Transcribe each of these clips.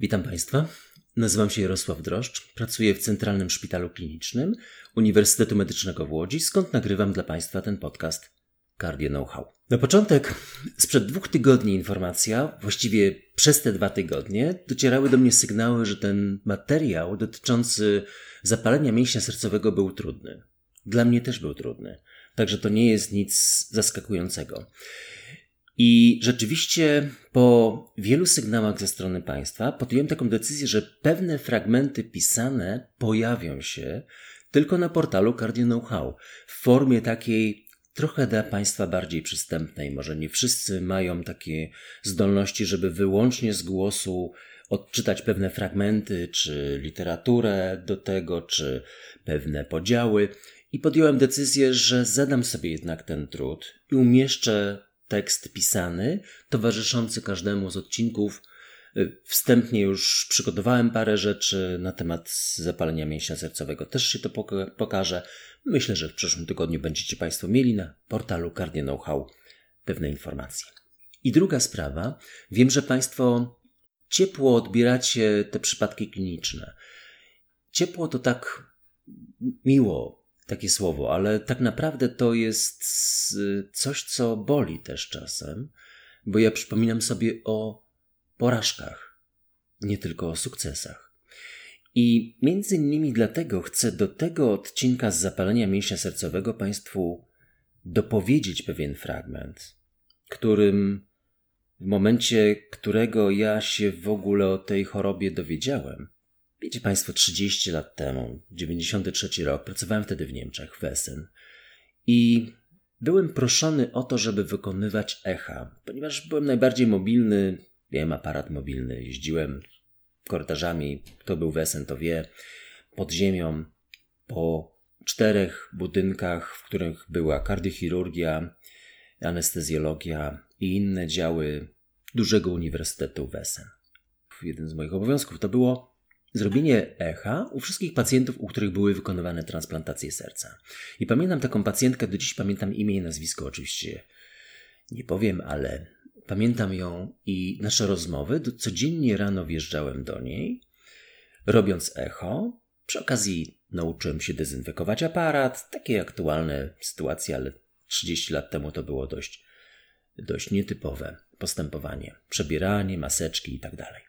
Witam Państwa. Nazywam się Jarosław Droszcz, pracuję w Centralnym Szpitalu Klinicznym Uniwersytetu Medycznego w Łodzi, skąd nagrywam dla Państwa ten podcast Cardio Know-how. Na początek, sprzed dwóch tygodni informacja, właściwie przez te dwa tygodnie, docierały do mnie sygnały, że ten materiał dotyczący zapalenia mięśnia sercowego był trudny. Dla mnie też był trudny. Także to nie jest nic zaskakującego. I rzeczywiście po wielu sygnałach ze strony państwa podjąłem taką decyzję, że pewne fragmenty pisane pojawią się tylko na portalu Cardio Know-how w formie takiej trochę dla państwa bardziej przystępnej. Może nie wszyscy mają takie zdolności, żeby wyłącznie z głosu odczytać pewne fragmenty, czy literaturę do tego, czy pewne podziały. I podjąłem decyzję, że zadam sobie jednak ten trud i umieszczę tekst pisany, towarzyszący każdemu z odcinków. Y, wstępnie już przygotowałem parę rzeczy na temat zapalenia mięśnia sercowego. Też się to pokaże. Myślę, że w przyszłym tygodniu będziecie Państwo mieli na portalu Cardio Know-how pewne informacje. I druga sprawa. Wiem, że Państwo ciepło odbieracie te przypadki kliniczne. Ciepło to tak miło takie słowo, ale tak naprawdę to jest coś, co boli też czasem, bo ja przypominam sobie o porażkach, nie tylko o sukcesach. I między innymi dlatego chcę do tego odcinka z zapalenia mięśnia sercowego Państwu dopowiedzieć pewien fragment, którym w momencie, którego ja się w ogóle o tej chorobie dowiedziałem, Wiecie Państwo, 30 lat temu, 93 rok, pracowałem wtedy w Niemczech, w Essen. I byłem proszony o to, żeby wykonywać echa, ponieważ byłem najbardziej mobilny, miałem aparat mobilny, jeździłem korytarzami, kto był w Essen, to wie, pod ziemią, po czterech budynkach, w których była kardiochirurgia, anestezjologia i inne działy dużego uniwersytetu w Essen. Jeden z moich obowiązków to było zrobienie echa u wszystkich pacjentów, u których były wykonywane transplantacje serca. I pamiętam taką pacjentkę, do dziś pamiętam imię i nazwisko oczywiście. Nie powiem, ale pamiętam ją i nasze rozmowy. Codziennie rano wjeżdżałem do niej, robiąc echo. Przy okazji nauczyłem się dezynfekować aparat. Takie aktualne sytuacje, ale 30 lat temu to było dość, dość nietypowe postępowanie. Przebieranie, maseczki i tak dalej.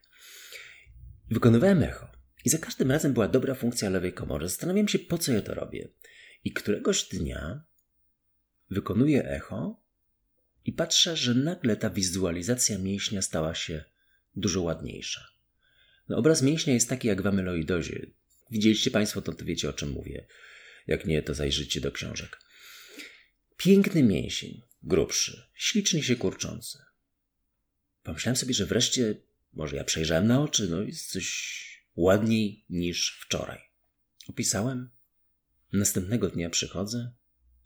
Wykonywałem echo. I za każdym razem była dobra funkcja lewej komory. Zastanawiam się, po co ja to robię. I któregoś dnia wykonuję echo i patrzę, że nagle ta wizualizacja mięśnia stała się dużo ładniejsza. No, obraz mięśnia jest taki jak w amyloidozie. Widzieliście Państwo, to, to wiecie o czym mówię. Jak nie, to zajrzyjcie do książek. Piękny mięsień, grubszy, ślicznie się kurczący. Pomyślałem sobie, że wreszcie może ja przejrzałem na oczy, no jest coś ładniej niż wczoraj. Opisałem. Następnego dnia przychodzę,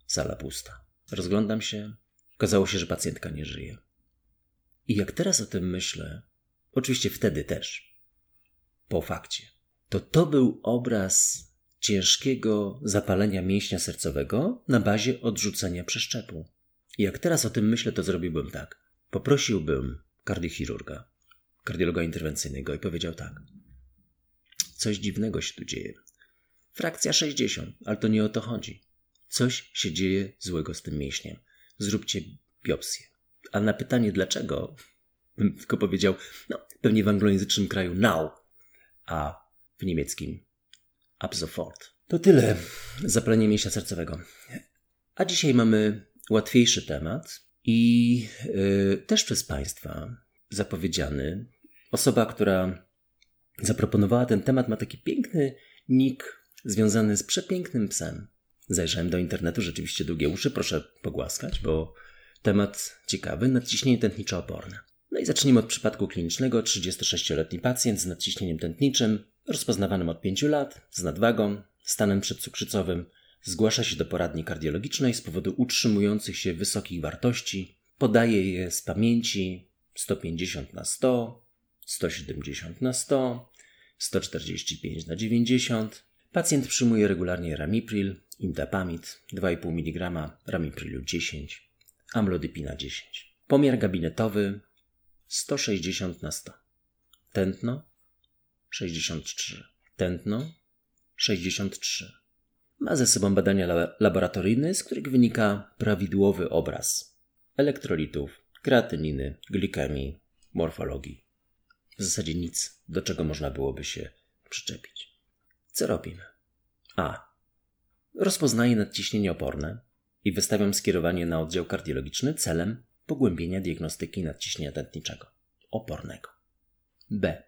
sala pusta. Rozglądam się, okazało się, że pacjentka nie żyje. I jak teraz o tym myślę, oczywiście wtedy też, po fakcie, to to był obraz ciężkiego zapalenia mięśnia sercowego na bazie odrzucenia przeszczepu. I jak teraz o tym myślę, to zrobiłbym tak. Poprosiłbym kardiochirurga, kardiologa interwencyjnego i powiedział tak. Coś dziwnego się tu dzieje. Frakcja 60, ale to nie o to chodzi. Coś się dzieje złego z tym mięśniem. Zróbcie biopsję. A na pytanie dlaczego, bym tylko powiedział, no pewnie w anglojęzycznym kraju now, a w niemieckim ab sofort. To tyle zapalenie mięśnia sercowego. A dzisiaj mamy łatwiejszy temat i yy, też przez Państwa zapowiedziany. Osoba, która zaproponowała ten temat, ma taki piękny nick związany z przepięknym psem. Zajrzałem do internetu, rzeczywiście długie uszy, proszę pogłaskać, bo temat ciekawy, nadciśnienie tętnicze oporne. No i zacznijmy od przypadku klinicznego. 36-letni pacjent z nadciśnieniem tętniczym, rozpoznawanym od 5 lat, z nadwagą, stanem przedcukrzycowym, zgłasza się do poradni kardiologicznej z powodu utrzymujących się wysokich wartości, podaje je z pamięci 150 na 100, 170 na 100, 145 na 90. Pacjent przyjmuje regularnie ramipril, indapamid 2,5 mg, ramiprilu 10, amlodipina 10. Pomiar gabinetowy 160 na 100. Tętno 63. Tętno 63. Ma ze sobą badania laboratoryjne, z których wynika prawidłowy obraz elektrolitów, kreatyniny, glikemii, morfologii. W zasadzie nic, do czego można byłoby się przyczepić. Co robimy? A. Rozpoznaję nadciśnienie oporne i wystawiam skierowanie na oddział kardiologiczny celem pogłębienia diagnostyki nadciśnienia tętniczego opornego. B.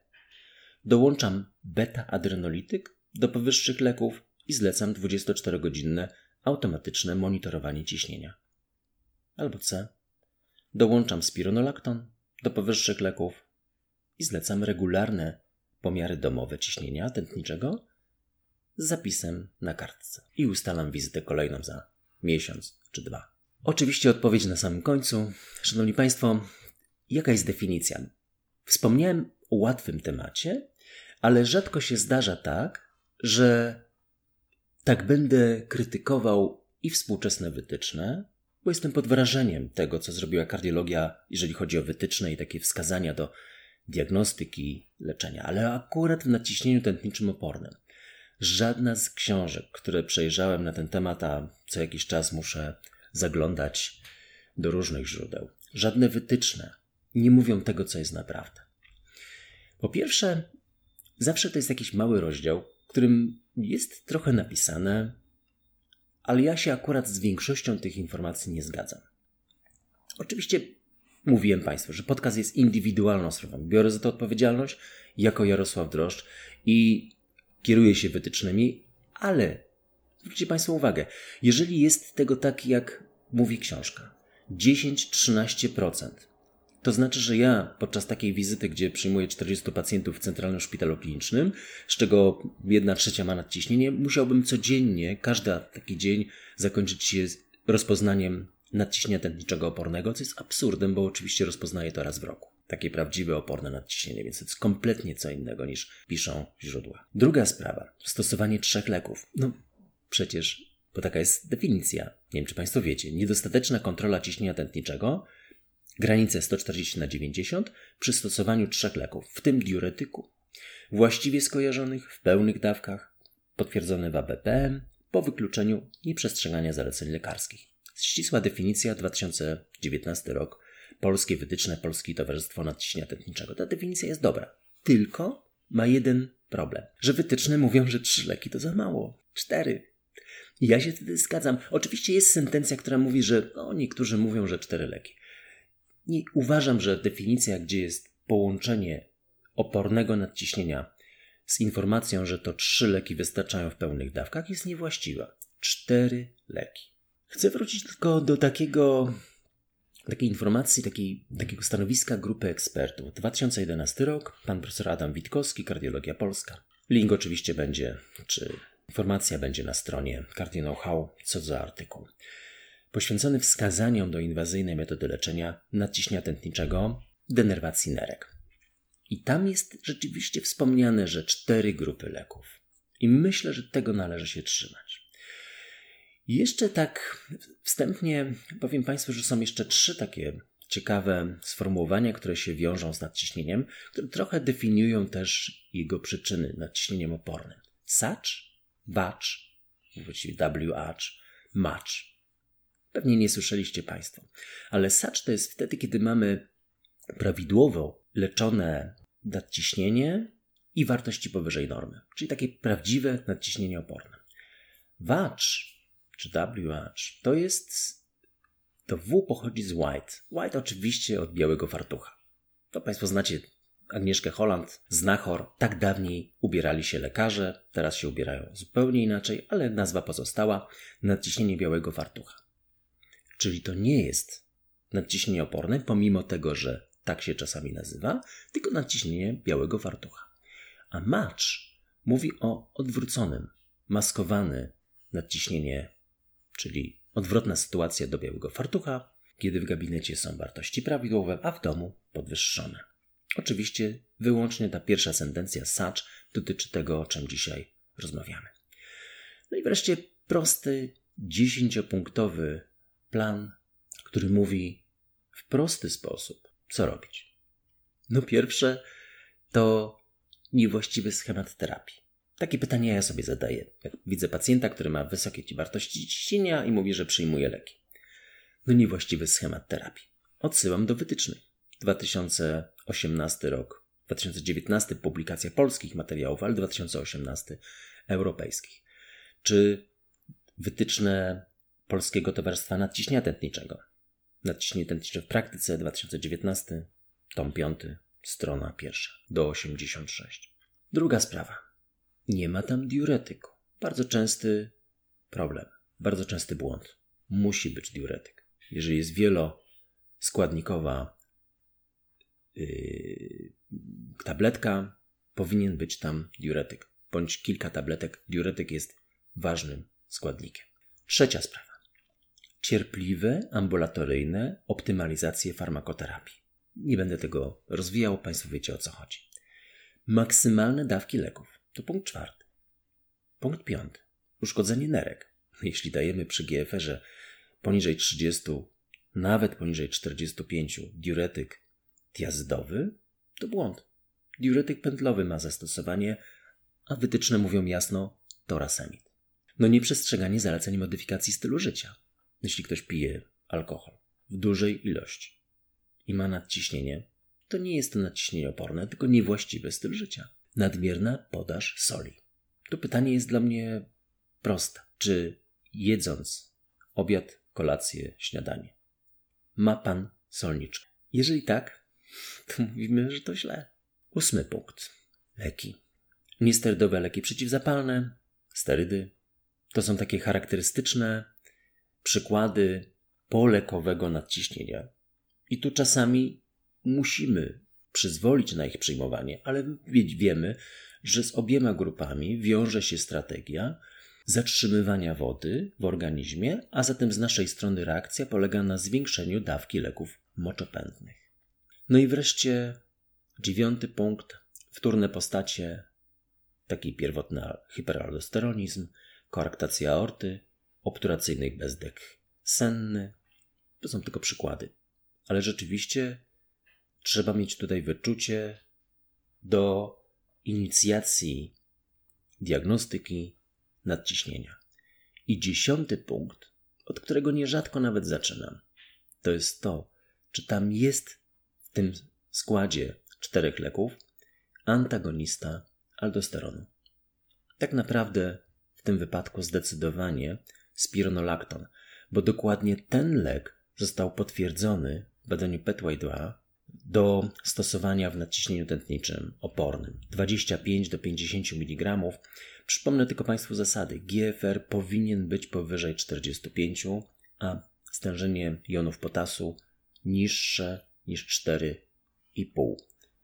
Dołączam beta-adrenolityk do powyższych leków i zlecam 24-godzinne automatyczne monitorowanie ciśnienia. Albo C. Dołączam spironolakton do powyższych leków i zlecam regularne pomiary domowe ciśnienia tętniczego z zapisem na kartce i ustalam wizytę kolejną za miesiąc czy dwa. Oczywiście odpowiedź na samym końcu. Szanowni Państwo, jaka jest definicja? Wspomniałem o łatwym temacie, ale rzadko się zdarza tak, że tak będę krytykował i współczesne wytyczne, bo jestem pod wrażeniem tego, co zrobiła kardiologia, jeżeli chodzi o wytyczne i takie wskazania do diagnostyki, leczenia, ale akurat w nadciśnieniu tętniczym opornym. Żadna z książek, które przejrzałem na ten temat, a co jakiś czas muszę zaglądać do różnych źródeł, żadne wytyczne nie mówią tego, co jest naprawdę. Po pierwsze, zawsze to jest jakiś mały rozdział, w którym jest trochę napisane, ale ja się akurat z większością tych informacji nie zgadzam. Oczywiście mówiłem Państwu, że podcast jest indywidualną sprawą. Biorę za to odpowiedzialność jako Jarosław Droszcz i kieruję się wytycznymi, ale zwróćcie Państwo uwagę, jeżeli jest tego tak, jak mówi książka, 10-13%, to znaczy, że ja podczas takiej wizyty, gdzie przyjmuję 40 pacjentów w centralnym szpitalu klinicznym, z czego jedna trzecia ma nadciśnienie, musiałbym codziennie, każdy taki dzień zakończyć się rozpoznaniem nadciśnienia tętniczego opornego, co jest absurdem, bo oczywiście rozpoznaję to raz w roku. Takie prawdziwe oporne nadciśnienie, więc to jest kompletnie co innego niż piszą źródła. Druga sprawa, stosowanie trzech leków. No przecież, bo taka jest definicja, nie wiem czy Państwo wiecie, niedostateczna kontrola ciśnienia tętniczego Granice 140 na 90 przy stosowaniu trzech leków, w tym diuretyku, właściwie skojarzonych w pełnych dawkach, potwierdzone w ABPM, po wykluczeniu nieprzestrzegania zaleceń lekarskich. Ścisła definicja 2019 rok, polskie wytyczne, Polskie Towarzystwo Nadciśnienia Tętniczego. Ta definicja jest dobra, tylko ma jeden problem, że wytyczne mówią, że trzy leki to za mało, cztery. Ja się wtedy zgadzam. Oczywiście jest sentencja, która mówi, że no, niektórzy mówią, że cztery leki. Nie uważam, że definicja, gdzie jest połączenie opornego nadciśnienia z informacją, że to trzy leki wystarczają w pełnych dawkach, jest niewłaściwa. Cztery leki. Chcę wrócić tylko do takiego, takiej informacji, takiej, takiego stanowiska grupy ekspertów. 2011 rok, pan profesor Adam Witkowski, Kardiologia Polska. Link oczywiście będzie, czy informacja będzie na stronie Cardio Know-how, co za artykuł poświęcony wskazaniom do inwazyjnej metody leczenia nadciśnienia tętniczego, denerwacji nerek. I tam jest rzeczywiście wspomniane, że cztery grupy leków. I myślę, że tego należy się trzymać. Jeszcze tak wstępnie powiem Państwu, że są jeszcze trzy takie ciekawe sformułowania, które się wiążą z nadciśnieniem, które trochę definiują też jego przyczyny nadciśnieniem opornym. SACH, WACH, właściwie WH, MACH. Pewnie nie słyszeliście Państwo. Ale sacz to jest wtedy, kiedy mamy prawidłowo leczone nadciśnienie i wartości powyżej normy, czyli takie prawdziwe nadciśnienie oporne. WACH czy WH to jest to W pochodzi z white. White oczywiście od białego fartucha. To Państwo znacie Agnieszkę Holland, Znachor. Tak dawniej ubierali się lekarze, teraz się ubierają zupełnie inaczej, ale nazwa pozostała. Nadciśnienie białego fartucha. Czyli to nie jest nadciśnienie oporne, pomimo tego, że tak się czasami nazywa, tylko nadciśnienie białego fartucha. A match mówi o odwróconym, maskowane nadciśnienie, czyli odwrotna sytuacja do białego fartucha, kiedy w gabinecie są wartości prawidłowe, a w domu podwyższone. Oczywiście wyłącznie ta pierwsza sentencja SACH dotyczy tego, o czym dzisiaj rozmawiamy. No i wreszcie prosty, dziesięciopunktowy plan, który mówi w prosty sposób, co robić. No pierwsze to niewłaściwy schemat terapii? Takie pytania ja sobie zadaję. Jak widzę pacjenta, który ma wysokie wartości ciśnienia i mówi, że przyjmuje leki. No niewłaściwy schemat terapii. Odsyłam do wytycznych. 2018 rok, 2019 publikacja polskich materiałów, ale 2018 europejskich. Czy wytyczne Polskiego Towarzystwa Nadciśnienia Tętniczego. Nadciśnienie tętnicze w praktyce 2019, tom 5, strona pierwsza, do 86. Druga sprawa. Nie ma tam diuretyku. Bardzo częsty problem, bardzo częsty błąd. Musi być diuretyk. Jeżeli jest wieloskładnikowa yy, tabletka, powinien być tam diuretyk, bądź kilka tabletek. Diuretyk jest ważnym składnikiem. Trzecia sprawa. Cierpliwe, ambulatoryjne optymalizacje farmakoterapii. Nie będę tego rozwijał, Państwo wiecie o co chodzi. Maksymalne dawki leków. To punkt czwarty. Punkt piąty. Uszkodzenie nerek. Jeśli dajemy przy GFR-ze poniżej 30, nawet poniżej 45 diuretyk tiazydowy, to błąd. Diuretyk pętlowy ma zastosowanie, a wytyczne mówią jasno torasemid. No nieprzestrzeganie zaleceń modyfikacji stylu życia. Jeśli ktoś pije alkohol w dużej ilości i ma nadciśnienie, to nie jest to nadciśnienie oporne, tylko niewłaściwy styl życia. Nadmierna podaż soli. To pytanie jest dla mnie proste. Czy jedząc obiad, kolację, śniadanie, ma pan solniczkę? Jeżeli tak, to mówimy, że to źle. Ósmy punkt. Leki. Niesterydowe leki przeciwzapalne, sterydy. To są takie charakterystyczne przykłady polekowego nadciśnienia. I tu czasami musimy przyzwolić na ich przyjmowanie, ale wiemy, że z obiema grupami wiąże się strategia zatrzymywania wody w organizmie, a zatem z naszej strony reakcja polega na zwiększeniu dawki leków moczopędnych. No i wreszcie dziewiąty punkt, wtórne postacie, taki pierwotny hiperaldosteronizm, korektacja aorty, obturacyjnych bezdek senny. To są tylko przykłady. Ale rzeczywiście trzeba mieć tutaj wyczucie do inicjacji diagnostyki nadciśnienia. I dziesiąty punkt, od którego nierzadko nawet zaczynam, to jest to, czy tam jest w tym składzie czterech leków antagonista aldosteronu. Tak naprawdę w tym wypadku zdecydowanie spironolakton, bo dokładnie ten lek został potwierdzony w badaniu PETWAY2 do stosowania w nadciśnieniu tętniczym opornym 25 do 50 mg. Przypomnę tylko Państwu zasady. GFR powinien być powyżej 45, a stężenie jonów potasu niższe niż 4,5.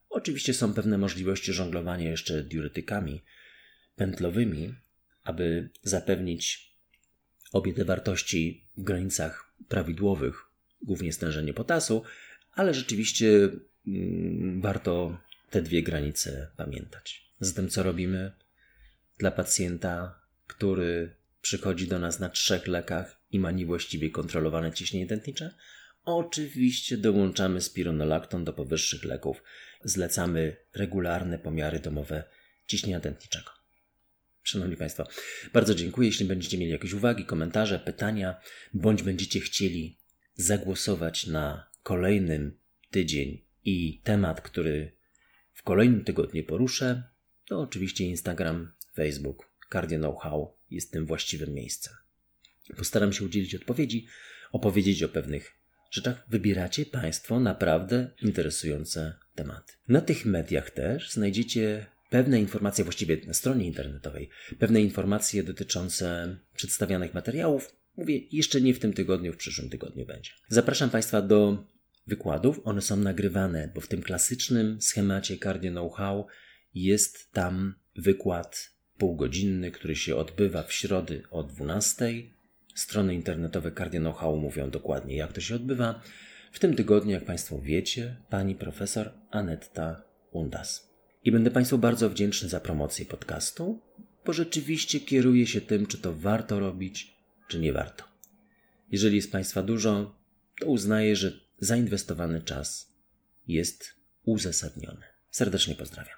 Oczywiście są pewne możliwości żonglowania jeszcze diuretykami pętlowymi, aby zapewnić obie te wartości w granicach prawidłowych, głównie stężenie potasu, ale rzeczywiście mm, warto te dwie granice pamiętać. Zatem co robimy dla pacjenta, który przychodzi do nas na trzech lekach i ma niewłaściwie kontrolowane ciśnienie tętnicze? Oczywiście dołączamy spironolakton do powyższych leków. Zlecamy regularne pomiary domowe ciśnienia tętniczego. Szanowni Państwo, bardzo dziękuję. Jeśli będziecie mieli jakieś uwagi, komentarze, pytania, bądź będziecie chcieli zagłosować na kolejnym tydzień i temat, który w kolejnym tygodniu poruszę, to oczywiście Instagram, Facebook, Cardio Know-how jest tym właściwym miejscem. Postaram się udzielić odpowiedzi, opowiedzieć o pewnych rzeczach. Wybieracie Państwo naprawdę interesujące tematy. Na tych mediach też znajdziecie pewne informacje, właściwie na stronie internetowej, pewne informacje dotyczące przedstawianych materiałów. Mówię, jeszcze nie w tym tygodniu, w przyszłym tygodniu będzie. Zapraszam Państwa do wykładów. One są nagrywane, bo w tym klasycznym schemacie Cardio Know-how jest tam wykład półgodzinny, który się odbywa w środę o 12. Strony internetowe Cardio Know-how mówią dokładnie, jak to się odbywa. W tym tygodniu, jak Państwo wiecie, pani profesor Anetta Undas. I będę Państwu bardzo wdzięczny za promocję podcastu, bo rzeczywiście kieruję się tym, czy to warto robić, czy nie warto. Jeżeli jest Państwa dużo, to uznaję, że zainwestowany czas jest uzasadniony. Serdecznie pozdrawiam.